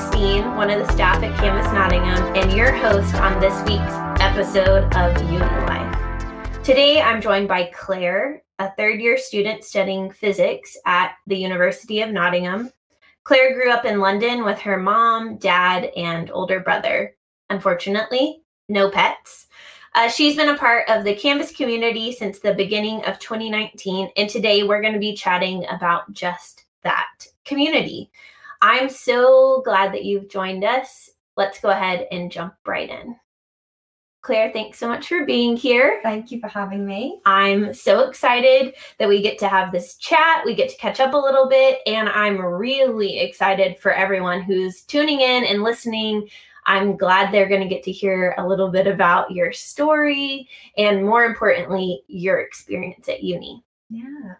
Christine, one of the staff at Canvas Nottingham, and your host on this week's episode of Uni Life. Today, I'm joined by Claire, a third year student studying physics at the University of Nottingham. Claire grew up in London with her mom, dad, and older brother. Unfortunately, no pets. Uh, she's been a part of the Canvas community since the beginning of 2019, and today we're going to be chatting about just that community. I'm so glad that you've joined us. Let's go ahead and jump right in. Claire, thanks so much for being here. Thank you for having me. I'm so excited that we get to have this chat. We get to catch up a little bit, and I'm really excited for everyone who's tuning in and listening. I'm glad they're going to get to hear a little bit about your story and, more importantly, your experience at uni. Yeah.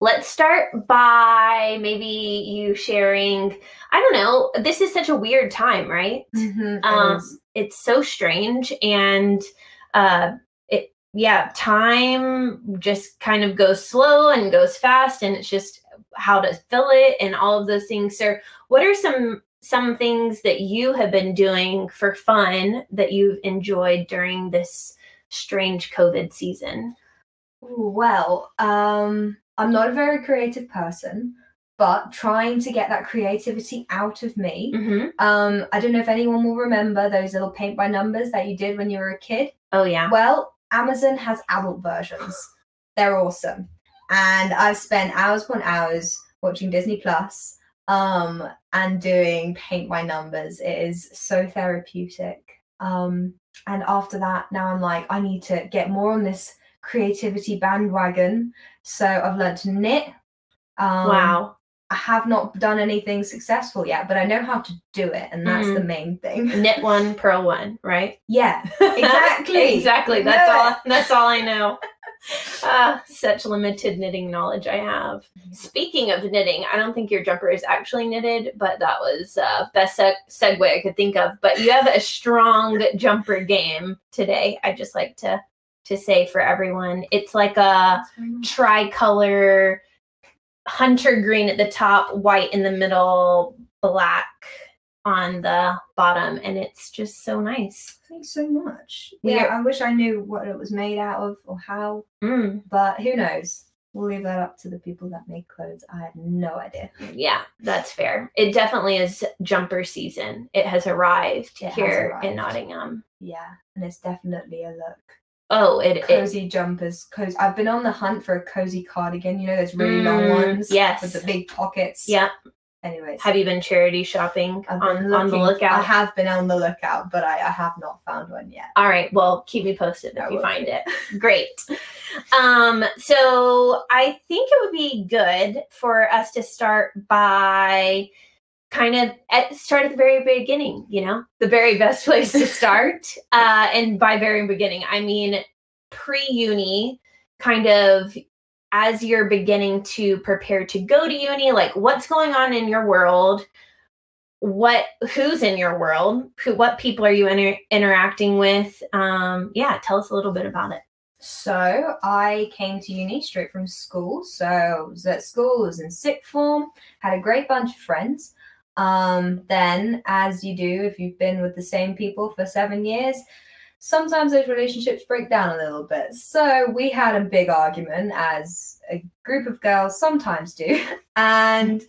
Let's start by maybe you sharing. I don't know. This is such a weird time, right? Mm-hmm, um, it's so strange, and uh, it yeah, time just kind of goes slow and goes fast, and it's just how to fill it and all of those things. So, what are some some things that you have been doing for fun that you've enjoyed during this strange COVID season? Well, um, I'm not a very creative person, but trying to get that creativity out of me. Mm-hmm. Um, I don't know if anyone will remember those little paint by numbers that you did when you were a kid. Oh yeah. Well, Amazon has adult versions. They're awesome. And I've spent hours upon hours watching Disney Plus um and doing paint by numbers. It is so therapeutic. Um and after that now I'm like I need to get more on this creativity bandwagon. So I've learned to knit. Um, wow. I have not done anything successful yet, but I know how to do it, and that's mm. the main thing. Knit one, purl one, right? Yeah, exactly. exactly. That's all. That's all I know. uh, such limited knitting knowledge I have. Speaking of knitting, I don't think your jumper is actually knitted, but that was uh, best se- segue I could think of. But you have a strong jumper game today. I just like to to say for everyone. It's like a tricolor hunter green at the top, white in the middle, black on the bottom, and it's just so nice. Thanks so much. Yeah, I wish I knew what it was made out of or how, mm. but who knows? We'll leave that up to the people that make clothes. I have no idea. Yeah, that's fair. It definitely is jumper season. It has arrived it here has arrived. in Nottingham. Yeah, and it's definitely a look. Oh, it cozy it, jumpers. Cozy. I've been on the hunt for a cozy cardigan. You know those really mm, long ones. Yes. With the big pockets. Yeah. Anyways. Have you been charity shopping on, looking, on the lookout? I have been on the lookout, but I, I have not found one yet. All right. Well, keep me posted if you find it. Great. Um, so I think it would be good for us to start by kind of at start at the very beginning you know the very best place to start uh and by very beginning i mean pre-uni kind of as you're beginning to prepare to go to uni like what's going on in your world? What who's in your world? Who what people are you inter- interacting with? Um yeah tell us a little bit about it. So i came to uni straight from school. So I was at school was in sixth form had a great bunch of friends um, then, as you do if you've been with the same people for seven years, sometimes those relationships break down a little bit. So, we had a big argument, as a group of girls sometimes do, and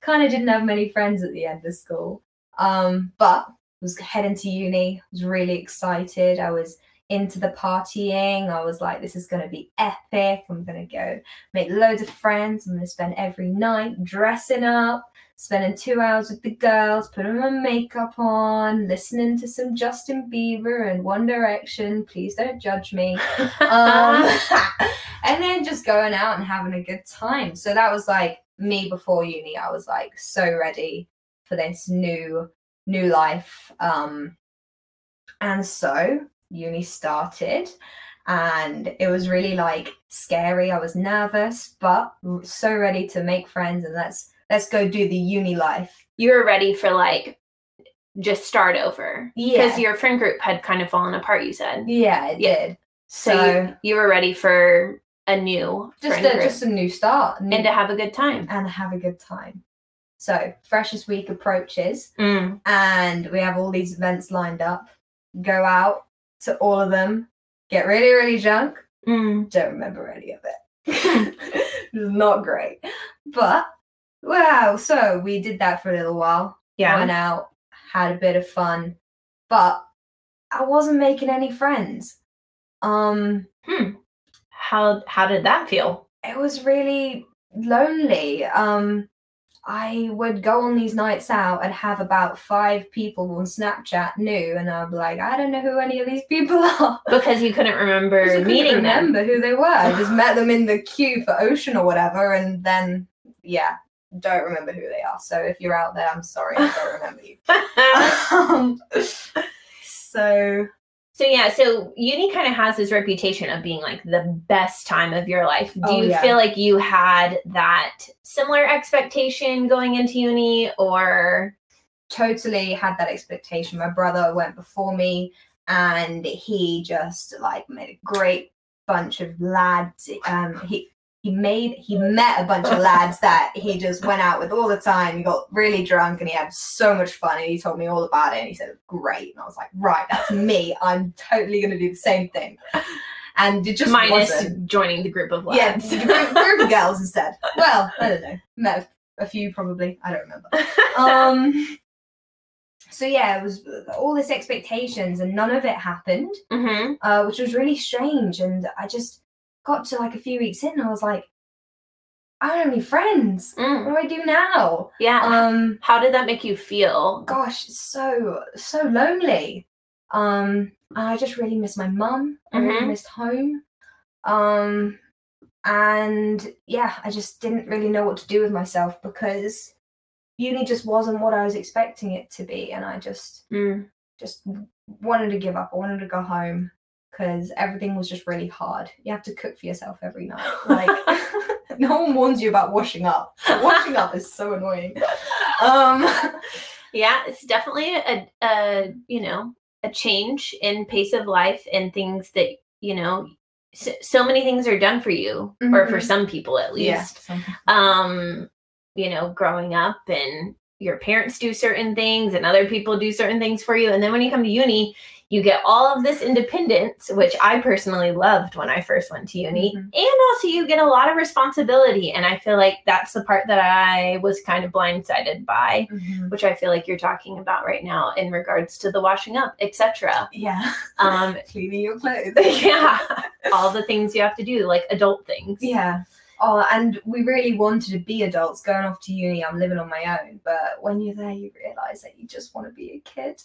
kind of didn't have many friends at the end of school. Um, but was heading to uni, was really excited. I was into the partying. I was like, this is going to be epic. I'm going to go make loads of friends. I'm going to spend every night dressing up spending two hours with the girls, putting my makeup on, listening to some Justin Bieber and One Direction. Please don't judge me. um, and then just going out and having a good time. So that was like me before uni. I was like so ready for this new new life. Um, and so uni started and it was really like scary. I was nervous, but so ready to make friends and let's let's go do the uni life. You were ready for like just start over. Yeah. Because your friend group had kind of fallen apart, you said. Yeah, it yeah. did. So, so you, you, were ready for a new just a, just a new start and to have a good time and have a good time. So, freshest week approaches, Mm. and we have all these events lined up. Go out to all of them, get really, really drunk. Mm. Don't remember any of it. it not great. But, wow. So, we did that for a little while. yeah. Went out, had a bit of fun, but I wasn't making any friends. Um, How how did that feel? it was really lonely. Um, I would go on these nights out and have about five people on Snapchat new, and I'd be like, I don't know who any of these people are. Because you couldn't remember I couldn't meeting them. remember who they were. I just met them in the queue for Ocean or whatever, and then yeah, don't remember who they are. So if you're out there, I'm sorry, I don't remember you. um, so So yeah, so uni kind of has this reputation of being like the best time of your life. Do Oh, you yeah. feel like you had that similar expectation going into uni or totally had that expectation. My brother went before me and he just like made a great bunch of lads. Um he he made he met a bunch of lads that he just went out with all the time. He got really drunk and he had so much fun and he told me all about it and he said great. And I was like, right, that's me. I'm totally gonna do the same thing. And it just minus wasn't. joining the group of Yeah, lads? group, group of girls instead. Well, I don't know. Met a few probably. I don't remember. Um. So yeah, it was all this expectations, and none of it happened, hmm uh, which was really strange. And I just got to like a few weeks in, and I was like, I don't have any friends. What Mm. do I do now? Yeah. Um. How did that make you feel? Gosh, so so lonely. Um. and I just really miss my mum. I really Mhm. missed home. Um. And yeah, I just didn't really know what to do with myself because uni just wasn't what I was expecting it to be, and I just Mm. just wanted to give up. I wanted to go home because everything was just really hard. You have to cook for yourself every night. Like no one warns you about washing up. Washing up is so annoying. Um. Yeah, it's definitely a, a you know a change in pace of life and things that you know. So, so many things are done for you, or for Mhm. some people at least. Yeah. um you know growing up and your parents do certain things and other people do certain things for you and then when you come to uni you get all of this independence which i personally loved when i first went to uni Mhm. and also you get a lot of responsibility and i feel like that's the part that i was kind of blindsided by Mhm. which i feel like you're talking about right now in regards to the washing up etc Yeah. um Cleaning your clothes. yeah all the things you have to do like adult things Yeah. Oh, and we really wanted to be adults going off to uni. I'm living on my own. But when you're there, you realize that you just want to be a kid.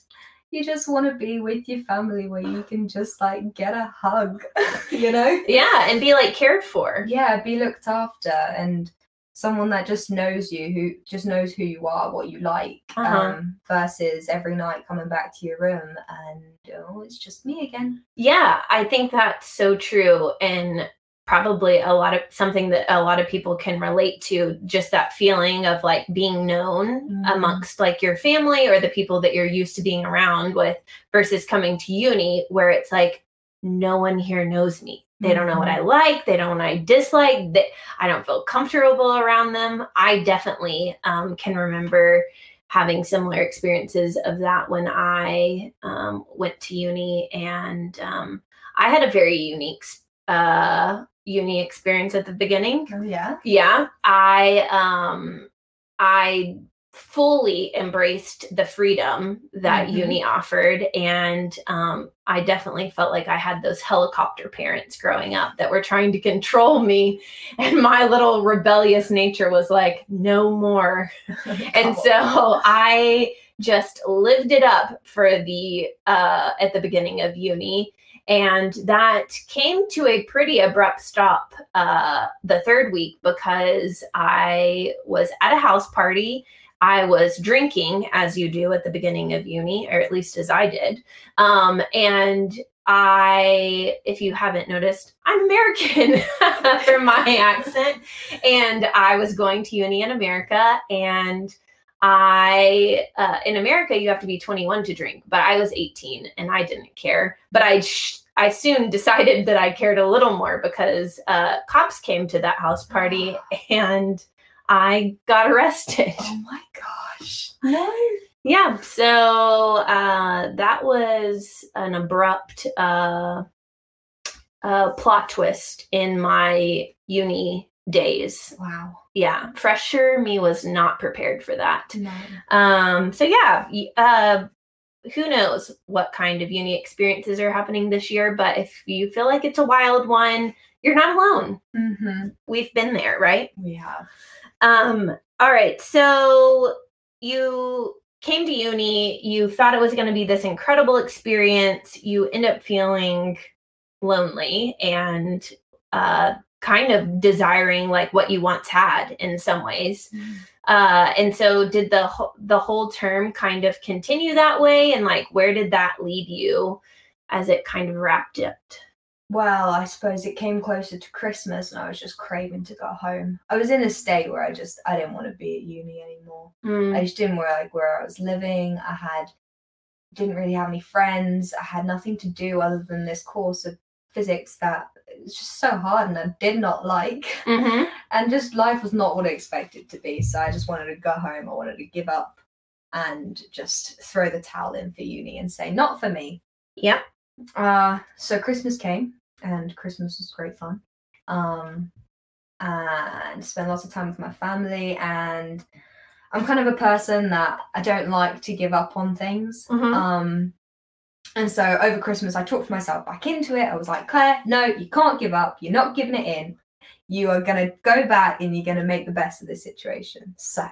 You just want to be with your family where you can just like get a hug, you know? yeah and be like cared for Yeah, be looked after and someone that just knows you, who just knows who you are, what you like, Uh-huh. um, versus every night coming back to your room and oh, it's just me again. Yeah, I think that's so true. And probably a lot of something that a lot of people can relate to just that feeling of like being known Mhm. amongst like your family or the people that you're used to being around with versus coming to uni where it's like no one here knows me. They don't know what i like. They don't know what i dislike. That i don't feel comfortable around them. I definitely um, can remember having similar experiences of that when i um, went to uni and um, i had a very unique uh, uni experience at the beginning Oh yeah. yeah i um i fully embraced the freedom that Mhm. uni offered and um i definitely felt like i had those helicopter parents growing up that were trying to control me and my little rebellious nature was like no more and so i just lived it up for the uh at the beginning of uni and that came to a pretty abrupt stop uh the third week because i was at a house party i was drinking as you do at the beginning of uni or at least as i did um and I, if you haven't noticed, I'm American from my accent. And I was going to uni in America. And I, uh, in America, you have to be 21 to drink, but I was 18 and I didn't care. But I, sh- I soon decided that I cared a little more because uh, cops came to that house party and I got arrested. Oh my gosh. No. Yeah, so uh, that was an abrupt uh, uh, plot twist in my uni days. Wow. Yeah, fresher me was not prepared for that. No. Um, so yeah, uh, who knows what kind of uni experiences are happening this year? But if you feel like it's a wild one, you're not alone. Mm-hmm. We've been there, right? We have. Um, all right. So you came to uni, you thought it was going to be this incredible experience. You end up feeling lonely and uh, kind of desiring like what you once had in some ways. Uh, and so did the the whole term kind of continue that way and like where did that lead you as it kind of wrapped up? Well, I suppose it came closer to Christmas and I was just craving to go home. I was in a state where I just I didn't want to be at uni anymore. I just didn't where like where I was living. I had didn't really have any friends. I had nothing to do other than this course of physics that was just so hard and I did not like. Mm-hmm. And just life was not what I expected to be. So I just wanted to go home. I wanted to give up and just throw the towel in for uni and say, not for me. Yep. Uh, so Christmas came, and Christmas was great fun. Um, and spent lots of time with my family. And I'm kind of a person that I don't like to give up on things. Mhm. Um, and so over Christmas, I talked myself back into it. I was like, Claire, no, you can't give up. You're not giving it in. You are going to go back and you're going to make the best of this situation. So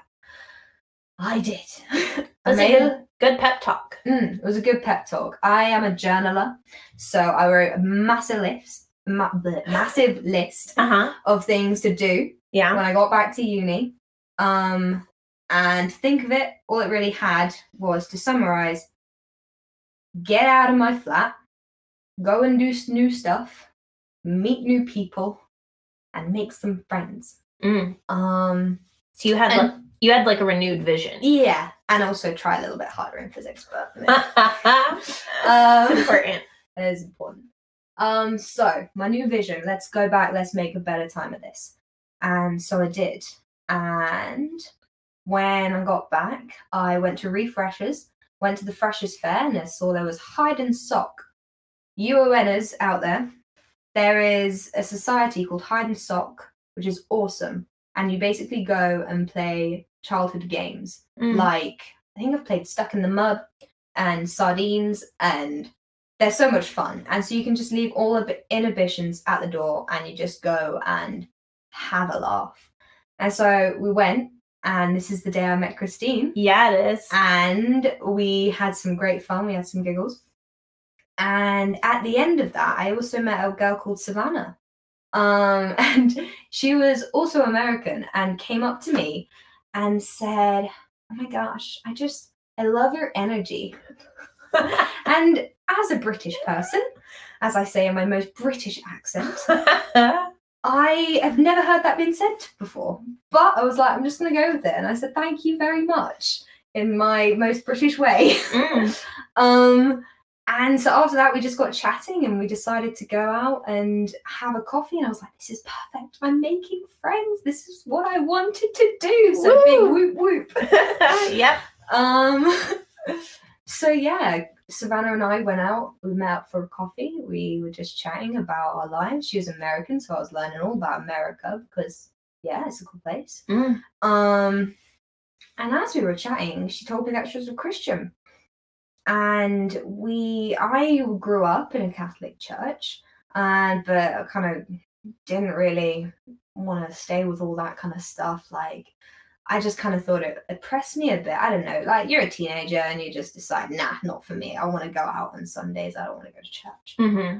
I did. I Was made it a- a good pep talk? Mm, it was a good pep talk. I am a journaler, so I wrote a massive list, ma- bleh, massive list Uh-huh. of things to do Yeah. when I got back to uni. Um, and think of it, all it really had was to summarize: get out of my flat, go and do new stuff, meet new people, and make some friends. Mm. Um, So you had And- like you had like a renewed vision. yeah, and also try a little bit harder in physics, but um, important. It is important. Um, so my new vision, let's go back, let's make a better time of this. And so I did. And when I got back, I went to refreshers, went to the freshers fair, and I saw there was hide and sock. You UONers out there, there is a society called Hide and Sock, which is awesome. And you basically go and play childhood games Mm. like I think I've played Stuck in the Mud and Sardines, and they're so much fun. And so you can just leave all of the inhibitions at the door and you just go and have a laugh. And so we went, and this is the day I met Christine, yeah, it is. and we had some great fun. We had some giggles. And at the end of that, I also met a girl called Savannah. Um, and she was also American and came up to me and said, Oh my gosh, I just, I love your energy. and as a British person, as I say in my most British accent, I have never heard that being said before. But I was like, I'm just going to go with it. And I said, Thank you very much in my most British way. Mm. Um, and so after that, we just got chatting and we decided to go out and have a coffee. And I was like, this is perfect. I'm making friends. This is what I wanted to do. So big Woo. whoop whoop. yep. Um, so yeah, Savannah and I went out. We met up for a coffee. We were just chatting about our lives. She was American, so I was learning all about America because yeah, it's a cool place. Mm. Um, and as we were chatting, she told me that she was a Christian. And we, I grew up in a Catholic church, and but I kind of didn't really want to stay with all that kind of stuff. Like, I just kind of thought it oppressed me a bit. I don't know. Like, you're a teenager and you just decide, nah, not for me. I want to go out on Sundays. I don't want to go to church. hmm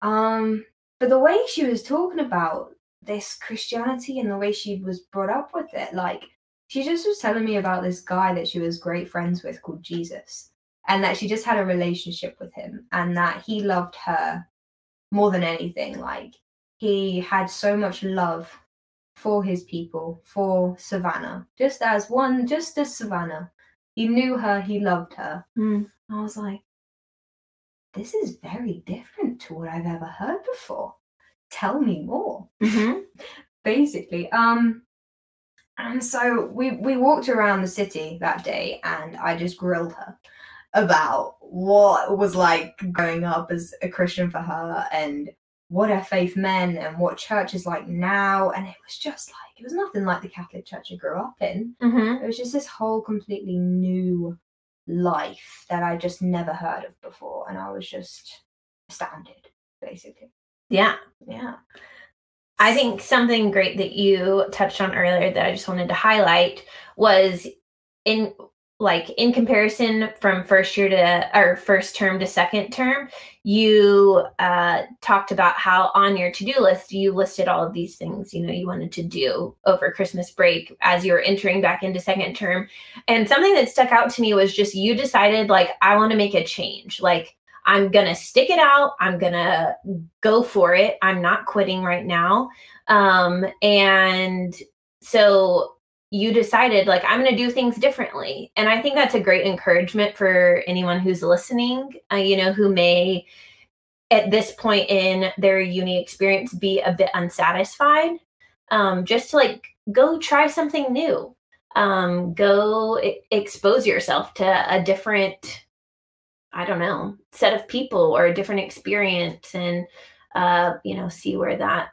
Um, but the way she was talking about this Christianity and the way she was brought up with it, like she just was telling me about this guy that she was great friends with called Jesus, and that she just had a relationship with him, and that he loved her more than anything. Like he had so much love for his people, for Savannah, just as one, just as Savannah. He knew her, he loved her. Mm. I was like, this is very different to what I've ever heard before. Tell me more. hmm Basically, um, And so we we walked around the city that day, and I just grilled her about what was like growing up as a Christian for her, and what her faith meant, and what church is like now. And it was just like it was nothing like the Catholic Church I grew up in. Mm-hmm. It was just this whole completely new life that I just never heard of before, and I was just astounded, basically. Yeah. Yeah. I think something great that you touched on earlier that I just wanted to highlight was in like in comparison from first year to or first term to second term, you uh, talked about how on your to-do list you listed all of these things you know you wanted to do over Christmas break as you were entering back into second term. And something that stuck out to me was just you decided like I want to make a change. Like I'm going to stick it out. I'm going to go for it. I'm not quitting right now. Um, and so you decided, like, I'm going to do things differently. And I think that's a great encouragement for anyone who's listening, uh, you know, who may at this point in their uni experience be a bit unsatisfied. Um, just to like go try something new. Um, go e- expose yourself to a different I don't know, set of people or a different experience and uh, you know, see where that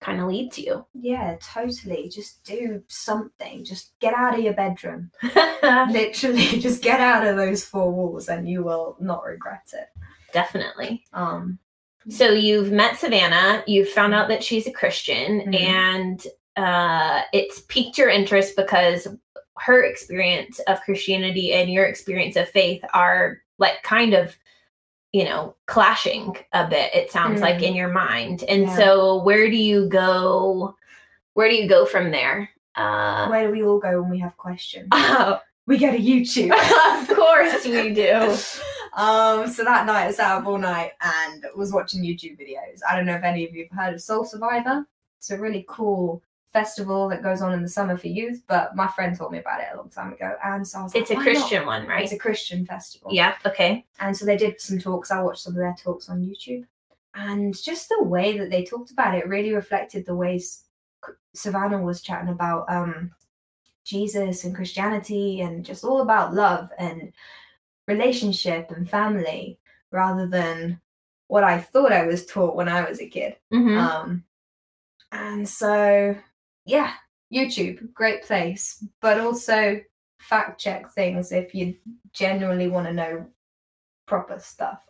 kind of leads to you. Yeah, totally. Just do something. Just get out of your bedroom. Literally, just get out of those four walls, and you will not regret it. Definitely. Um, So you've met Savannah, you've found out that she's a Christian, Mhm. and uh, it's piqued your interest because her experience of Christianity and your experience of faith are like kind of, you know, clashing a bit. It sounds like Mm. in your mind, and Yeah. so where do you go? Where do you go from there? Uh, where do we all go when we have questions? oh, we go to YouTube. of course we do. Um, so that night I sat up all night and was watching YouTube videos. I don't know if any of you have heard of Soul Survivor. It's a really cool festival that goes on in the summer for youth, but my friend told me about it a long time ago. And so I was like, It's a "Why not?" Christian one, right? It's a Christian festival. yeah. Okay. And so they did some talks. I watched some of their talks on YouTube. And just the way that they talked about it really reflected the ways Savannah was chatting about um, Jesus and Christianity and just all about love and relationship and family rather than what I thought I was taught when I was a kid. Mhm. Um, and so, yeah, YouTube, great place, but also fact check things if you genuinely want to know proper stuff.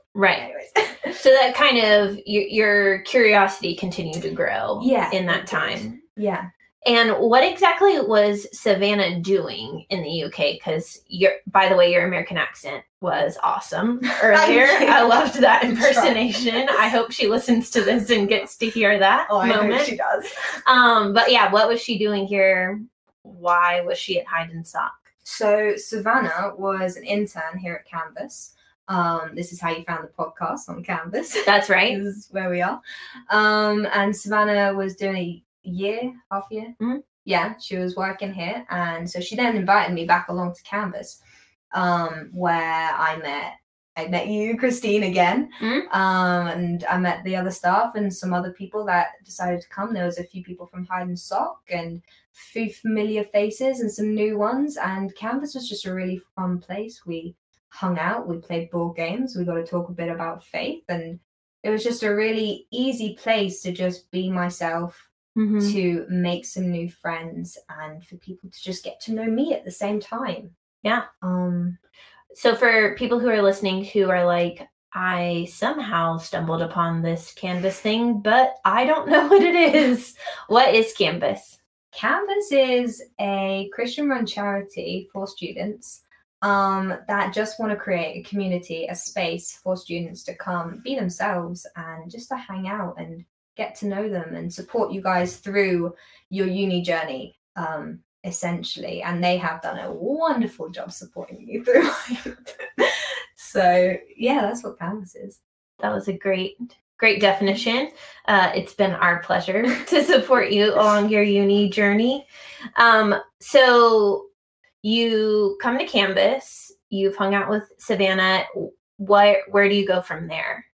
right. So that kind of your, your curiosity continued to grow yeah, in that time. Yeah. And what exactly was Savannah doing in the UK? Because your, by the way, your American accent was awesome earlier. I loved that impersonation. I hope she listens to this and gets to hear that Oh, moment. she does. Um, but yeah, what was she doing here? Why was she at Hide and Sock? So Savannah was an intern here at Canvas. Um, this is how you found the podcast on Canvas. That's right. this is where we are. Um, and Savannah was doing a year, half year. Mhm. Yeah, she was working here, and so she then invited me back along to Canvas, um, where I met. I met you, Christine, again, Mhm. um, and I met the other staff and some other people that decided to come. There was a few people from Hide and Sock and few familiar faces and some new ones. And Canvas was just a really fun place. We hung out, we played board games, we got to talk a bit about faith, and it was just a really easy place to just be myself, Mhm. to make some new friends, and for people to just get to know me at the same time. Yeah. Um. So for people who are listening who are like, I somehow stumbled upon this Canvas thing, but I don't know what it is. What is Canvas? Canvas is a Christian run charity for students um, that just want to create a community, a space for students to come be themselves and just to hang out and get to know them and support you guys through your uni journey, um, essentially. And they have done a wonderful job supporting you through so, yeah, that's what Canvas is. That was a great, great definition. Uh, it's been our pleasure to support you along your uni journey. Um, so you come to Canvas, you've hung out with Savannah. What, where do you go from there?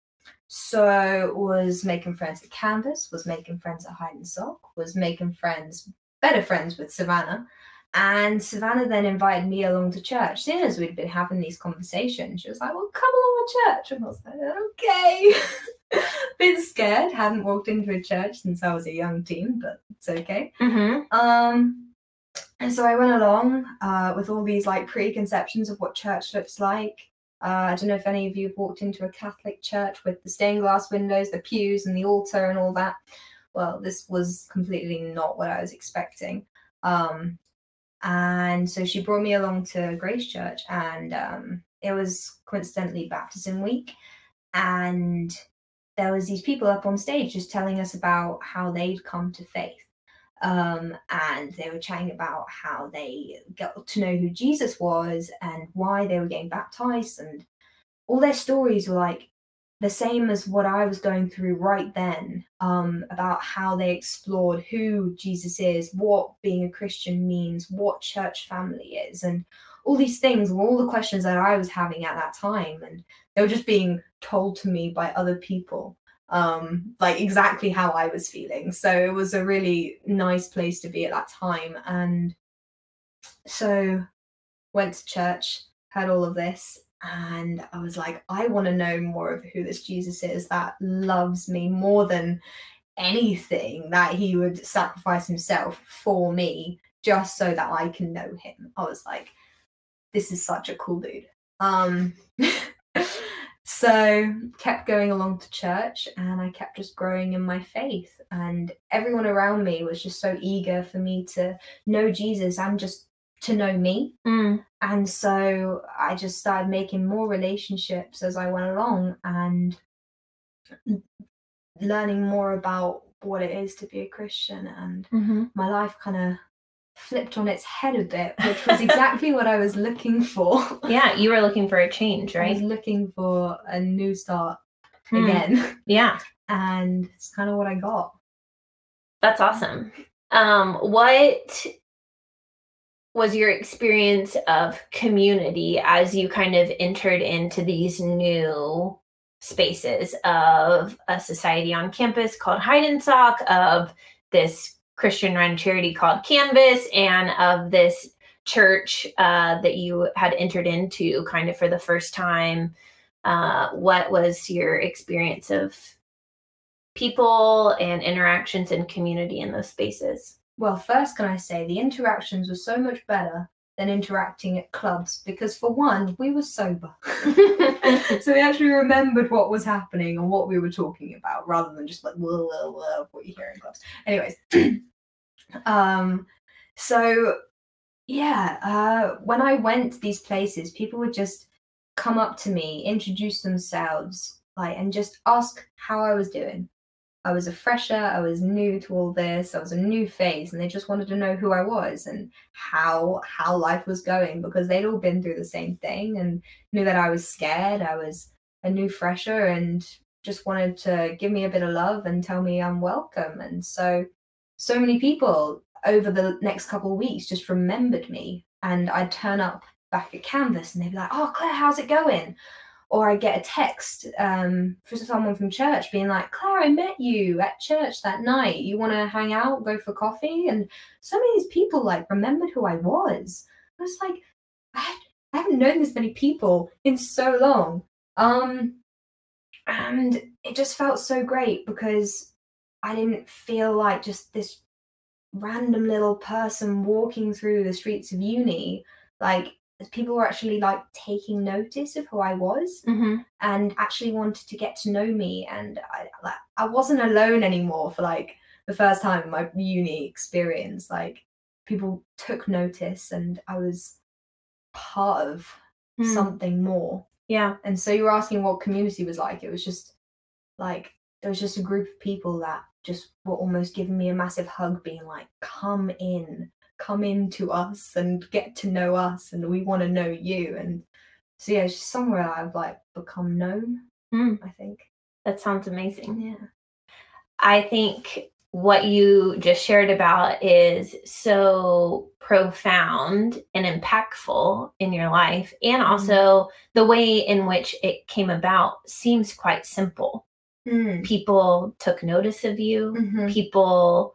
So was making friends at Canvas, was making friends at Hide and Sock, was making friends better friends with Savannah. And Savannah then invited me along to church. Soon as we'd been having these conversations, she was like, Well, come along to church. And I was like, Okay. Been scared. Hadn't walked into a church since I was a young teen, but it's okay. Mm-hmm. Um, and so I went along uh, with all these like preconceptions of what church looks like. Uh, I don't know if any of you have walked into a Catholic church with the stained glass windows, the pews, and the altar and all that. Well, this was completely not what I was expecting. Um, and so she brought me along to Grace Church, and um, it was coincidentally baptism week. And there was these people up on stage just telling us about how they'd come to faith um, and they were chatting about how they got to know who Jesus was and why they were getting baptized, and all their stories were like the same as what I was going through right then um, about how they explored who Jesus is, what being a Christian means, what church family is, and all these things were all the questions that I was having at that time, and they were just being told to me by other people um, like exactly how I was feeling. So it was a really nice place to be at that time. And so went to church, heard all of this, and I was like, I want to know more of who this Jesus is that loves me more than anything, that he would sacrifice himself for me just so that I can know him. I was like, this is such a cool dude. Um So kept going along to church and I kept just growing in my faith. And everyone around me was just so eager for me to know Jesus and just to know me. Mm. And so I just started making more relationships as I went along and learning more about what it is to be a Christian. And Mm-hmm. my life kind of flipped on its head a bit, which was exactly what I was looking for. Yeah, you were looking for a change, I was right? looking for a new start Hmm. again. Yeah, and it's kind of what I got. that's awesome. Um, what was your experience of community as you kind of entered into these new spaces of a society on campus called Hide and Sock, of this Christian run charity called Canvas, and of this church uh, that you had entered into kind of for the first time? Uh, what was your experience of people and interactions and community in those spaces? Well, first, can I say the interactions were so much better than interacting at clubs because, for one, we were sober. so we actually remembered what was happening and what we were talking about rather than just like, whoa, whoa, whoa, what you hear in clubs. Anyways, um, so yeah, uh, when I went to these places, people would just come up to me, introduce themselves, like, and just ask how I was doing. I was a fresher, I was new to all this, I was a new face, and they just wanted to know who I was and how how life was going because they'd all been through the same thing and knew that I was scared, I was a new fresher and just wanted to give me a bit of love and tell me I'm welcome. And so so many people over the next couple of weeks just remembered me and I'd turn up back at Canvas and they'd be like, Oh Claire, how's it going? Or I get a text um, from someone from church being like, Claire, I met you at church that night. You want to hang out, go for coffee? And so many of these people like remembered who I was. I was like, I, had, I haven't known this many people in so long. Um, and it just felt so great because I didn't feel like just this random little person walking through the streets of uni. Like people were actually like taking notice of who I was Mm-hmm. and actually wanted to get to know me and I like I wasn't alone anymore for like the first time in my uni experience like people took notice and I was part of Hmm. something more Yeah. and so you were asking what community was like it was just like there was just a group of people that just were almost giving me a massive hug being like come in come into us and get to know us and we want to know you and so yeah somewhere i've like become known Hmm. i think That sounds amazing. yeah I think what you just shared about is so profound and impactful in your life. And also the way in which it came about seems quite simple. mm. People took notice of you, Mhm. people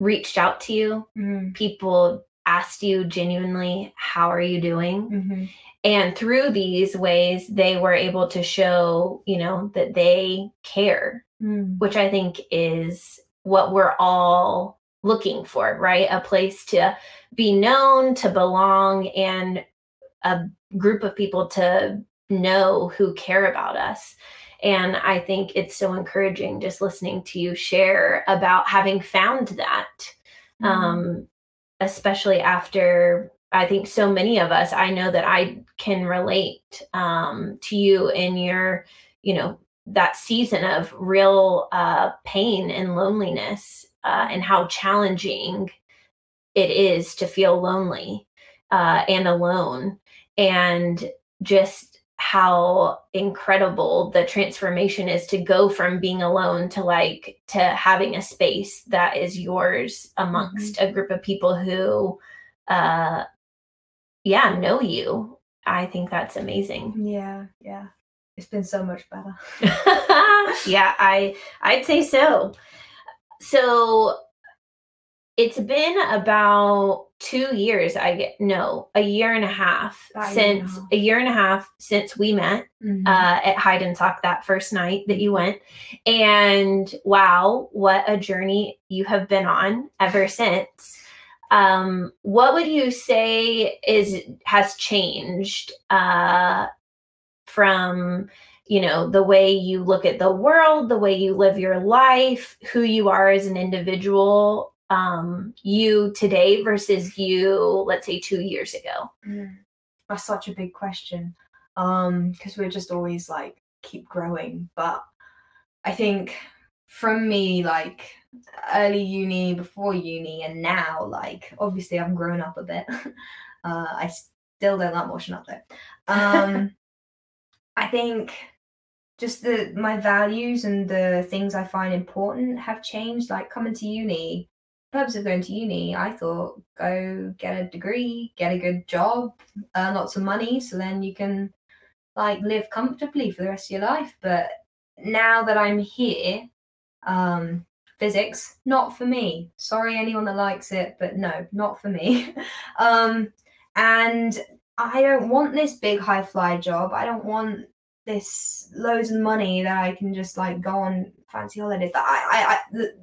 reached out to you. Mm. People asked you genuinely, How are you doing? Mhm. And through these ways, they were able to show, you know, that they care, Mm. which I think is what we're all looking for, right? A place to be known, to belong, and a group of people to know who care about us. And I think it's so encouraging just listening to you share about having found that, Mhm. um, especially after I think so many of us, I know that I can relate um, to you in your, you know, that season of real uh, pain and loneliness uh, and how challenging it is to feel lonely uh, and alone. And just how incredible the transformation is to go from being alone to like to having a space that is yours amongst a group of people who uh yeah know you i think that's amazing Yeah, yeah. It's been so much better. yeah i i'd say so so it's been about two years i get no a year and a half About a year and a since half. a year and a half since we met Mhm. uh, at Hide and Sock that first night that you went. And wow, what a journey you have been on ever since. Um, what would you say is has changed uh, from you know the way you look at the world, the way you live your life, who you are as an individual, um, you today versus you, let's say, two years ago? Mm. That's such a big question. Um, because we're just always like keep growing. But I think from me, like early uni, before uni, and now, like obviously I'm grown up a bit. uh, I still don't like washing up though. Um, I think just the my values and the things I find important have changed. Like coming to uni, purpose of going to uni, I thought go get a degree, get a good job, earn lots of money, so then you can like live comfortably for the rest of your life. But now that I'm here, um, physics not for me. Sorry, anyone that likes it, but no, not for me. um, and I don't want this big high fly job. I don't want this loads of money that I can just like go on fancy holidays. But I, I, I the,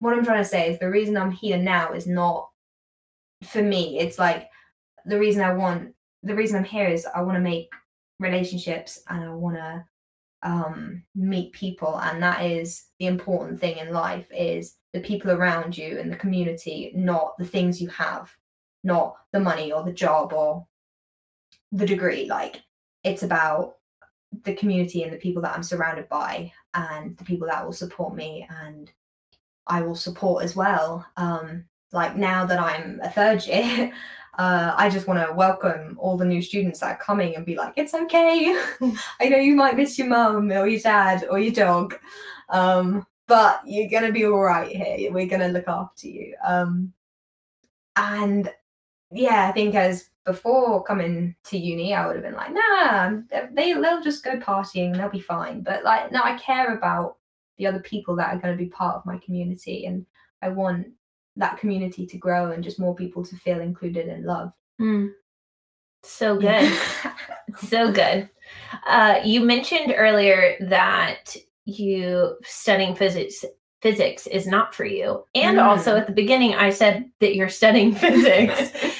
what I'm trying to say is the reason I'm here now is not for me. It's like the reason I want the reason I'm here is I want to make relationships and I want to um meet people and that is the important thing in life is the people around you and the community not the things you have not the money or the job or the degree like it's about the community and the people that I'm surrounded by and the people that will support me and I will support as well. Um, like now that I'm a third year, uh, I just want to welcome all the new students that are coming and be like, it's okay. I know you might miss your mum or your dad or your dog, um, but you're gonna be all right here. We're gonna look after you. Um, and yeah, I think as before coming to uni, I would have been like, nah, they they'll just go partying, they'll be fine. But like, no, I care about the other people that are going to be part of my community, and I want that community to grow and just more people to feel included and loved. Mm. So good. so good. Uh, you mentioned earlier that you studying physics physics is not for you. And Mm. also at the beginning I said that you're studying physics.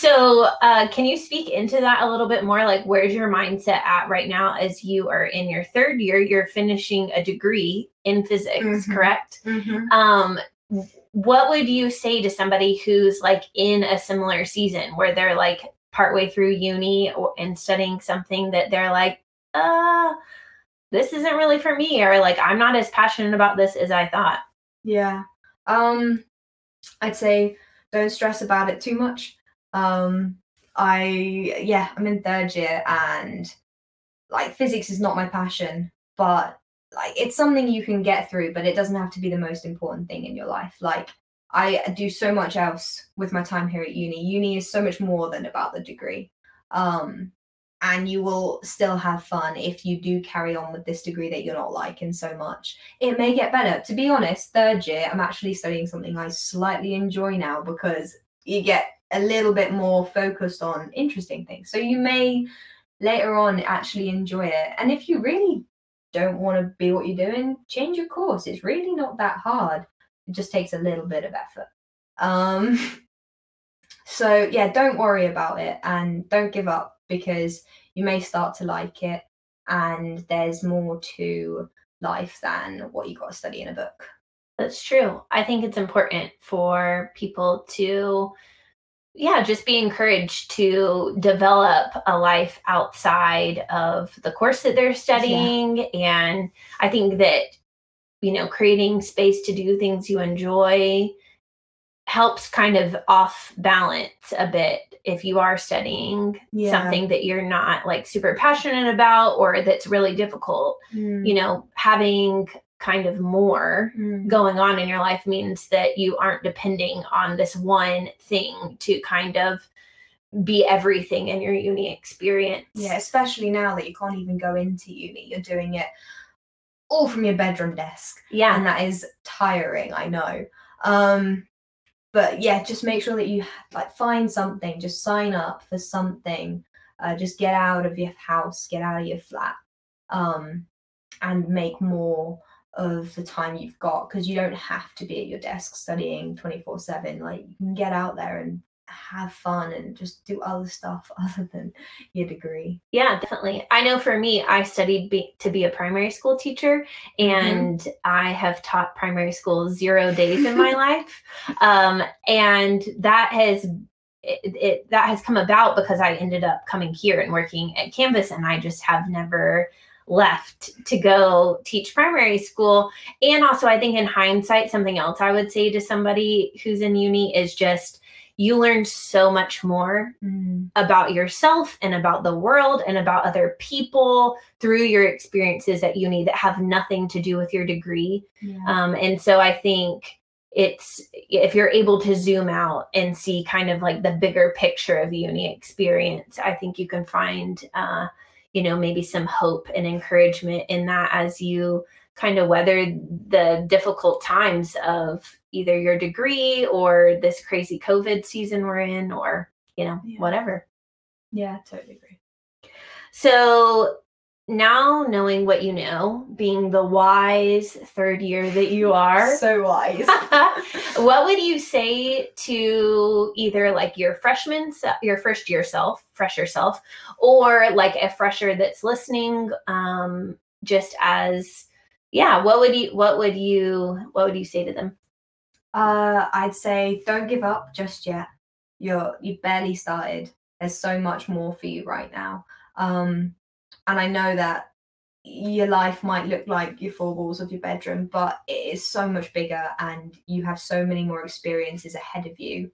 so uh, can you speak into that a little bit more? Like where's your mindset at right now as you are in your third year, you're finishing a degree in physics, Mhm. correct? Mhm. um what would you say to somebody who's like in a similar season where they're like partway through uni or, and studying something that they're like uh this isn't really for me or like i'm not as passionate about this as i thought Yeah. Um I'd say don't stress about it too much. Um I yeah, I'm in third year and like physics is not my passion, but like it's something you can get through, but it doesn't have to be the most important thing in your life. Like I do so much else with my time here at uni. Uni is so much more than about the degree. Um and you will still have fun if you do carry on with this degree that you're not liking so much. It may get better. To be honest, third year, I'm actually studying something I slightly enjoy now because you get a little bit more focused on interesting things. So you may later on actually enjoy it. And if you really don't want to be what you're doing, change your course. It's really not that hard. It just takes a little bit of effort. Um, so yeah, don't worry about it and don't give up because you may start to like it and there's more to life than what you got to study in a book. That's true. I think it's important for people to yeah, just be encouraged to develop a life outside of the course that they're studying. Yeah. And I think that, you know, creating space to do things you enjoy helps kind of off balance a bit if you are studying yeah. something that you're not like super passionate about or that's really difficult. Mm. You know, having kind of more mm. going on in your life means that you aren't depending on this one thing to kind of be everything in your uni experience. Yeah, especially now that you can't even go into uni, you're doing it all from your bedroom desk. Yeah. And that is tiring, I know. Um but yeah, just make sure that you like find something, just sign up for something. Uh, just get out of your house, get out of your flat. Um and make more of the time you've got because you don't have to be at your desk studying 24 7 like you can get out there and have fun and just do other stuff other than your degree yeah definitely i know for me i studied be, to be a primary school teacher mm-hmm. and mm-hmm. i have taught primary school zero days in my life um, and that has it, it, that has come about because I ended up coming here and working at Canvas, and I just have never left to go teach primary school. And also, I think in hindsight, something else I would say to somebody who's in uni is just you learn so much more mm. about yourself and about the world and about other people through your experiences at uni that have nothing to do with your degree. Yeah. Um, and so I think it's if you're able to zoom out and see kind of like the bigger picture of the uni experience, I think you can find uh, you know maybe some hope and encouragement in that as you kind of weather the difficult times of either your degree or this crazy covid season we're in or you know yeah. whatever yeah totally agree so now knowing what you know, being the wise third year that you are, so wise. what would you say to either like your freshman, your first year self, fresher self, or like a fresher that's listening, um, just as, yeah, what would you, what would you, what would you say to them? Uh, I'd say don't give up just yet. You're you've barely started. There's so much more for you right now. Um, and I know that your life might look like your four walls of your bedroom, but it is so much bigger and you have so many more experiences ahead of you.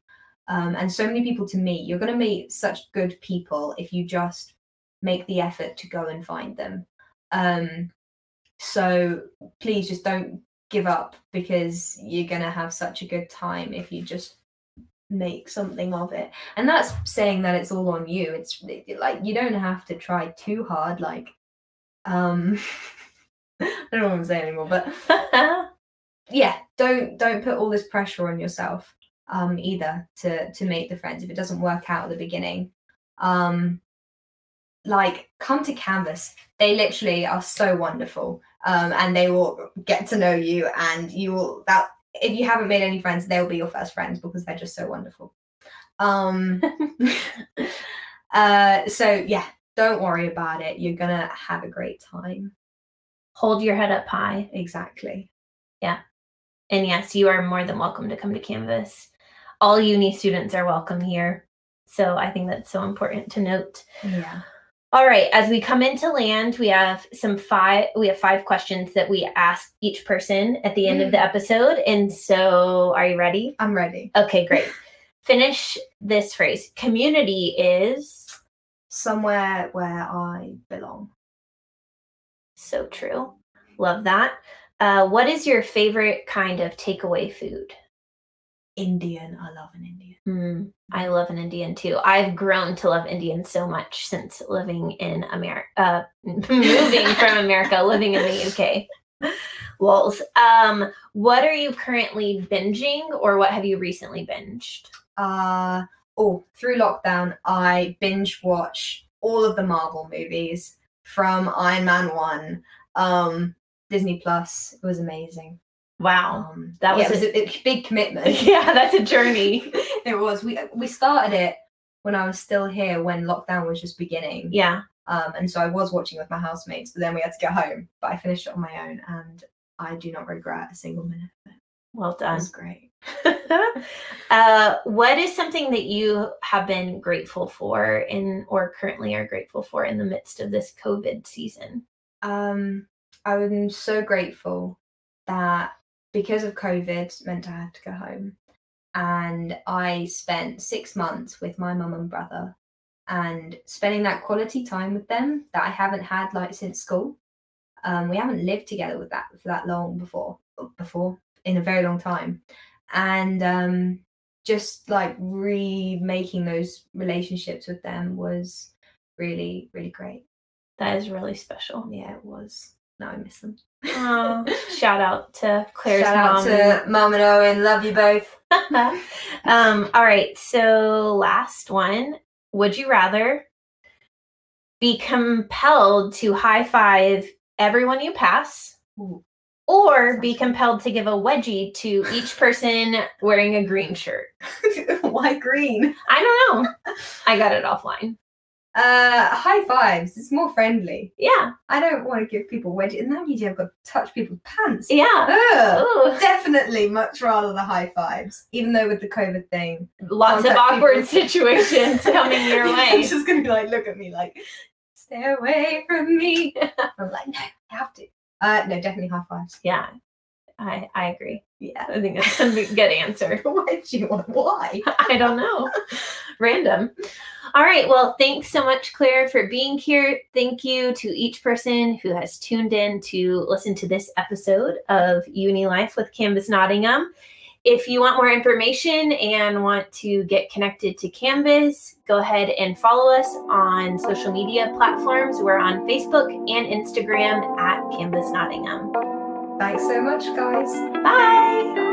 Um, and so many people to meet. You're going to meet such good people if you just make the effort to go and find them. Um, so please just don't give up because you're going to have such a good time if you just make something of it. And that's saying that it's all on you. It's like you don't have to try too hard like um i don't know what i'm saying anymore but yeah don't don't put all this pressure on yourself um either to to make the friends if it doesn't work out at the beginning. Um like come to canvas. They literally are so wonderful um and they will get to know you and you will that if you haven't made any friends, they'll be your first friends because they're just so wonderful. Um, uh, so yeah, don't worry about it. You're gonna have a great time. Hold your head up high. Exactly. Yeah. And yes, you are more than welcome to come to Canvas. All uni students are welcome here. So I think that's so important to note. Yeah. All right, as we come into land, we have some five we have five questions that we ask each person at the end mm. of the mm. episode. And so are you ready? I'm ready. Okay, great. Finish this phrase. Community is somewhere where I belong. So true. Love that. Uh, what is your favorite kind of takeaway food? Indian. I love an Indian. Mm, I love an Indian too. I've grown to love Indians so much since living in America, uh, moving from America, living in the UK. Lols. Um, what are you currently binging, or what have you recently binged? Uh oh, through lockdown, I binge watch all of the Marvel movies from Iron Man one, um, Disney Plus. It was amazing. Wow, Um, that yeah, was it was a, a big commitment. yeah, that's a journey. it was. We we started it when I was still here when lockdown was just beginning. Yeah, Um, and so I was watching with my housemates, but then we had to go home. But I finished it on my own, and I do not regret a single minute of it. well done. was great. uh, what is something that you have been grateful for in, or currently are grateful for in the midst of this COVID season? Um, I'm so grateful that because of COVID, meant I had to go home, and I spent six months with my mum and brother, and spending that quality time with them that I haven't had like since school. Um, we haven't lived together with that for that long before, before in a very long time, and um, just like remaking those relationships with them was really, really great. That is really special. Yeah, it was. Now I miss them. Shout out to Claire's Shout out mom. to Mum and Owen. Love you both. um, all right, so last one. Would you rather be compelled to high five everyone you pass Ooh. or be compelled to give a wedgie to each person wearing a green shirt? Why green? I don't know. I got it offline. Uh, high fives. It's more friendly. Yeah. I don't want to give people wedges. And now you have got to touch people's pants. Yeah. Ugh. Definitely much rather the high fives. Even though with the COVID thing, lots of awkward people. situations coming your way. I'm just gonna be like, look at me, like, stay away from me. I'm like, no, I have to. Uh, no, definitely high fives. Yeah. I, I agree. Yeah. I think that's a good answer. Why do you want? Why? I don't know. Random. All right. Well, thanks so much, Claire, for being here. Thank you to each person who has tuned in to listen to this episode of Uni Life with Canvas Nottingham. If you want more information and want to get connected to Canvas, go ahead and follow us on social media platforms. We're on Facebook and Instagram at Canvas Nottingham. Thanks so much, guys. Bye.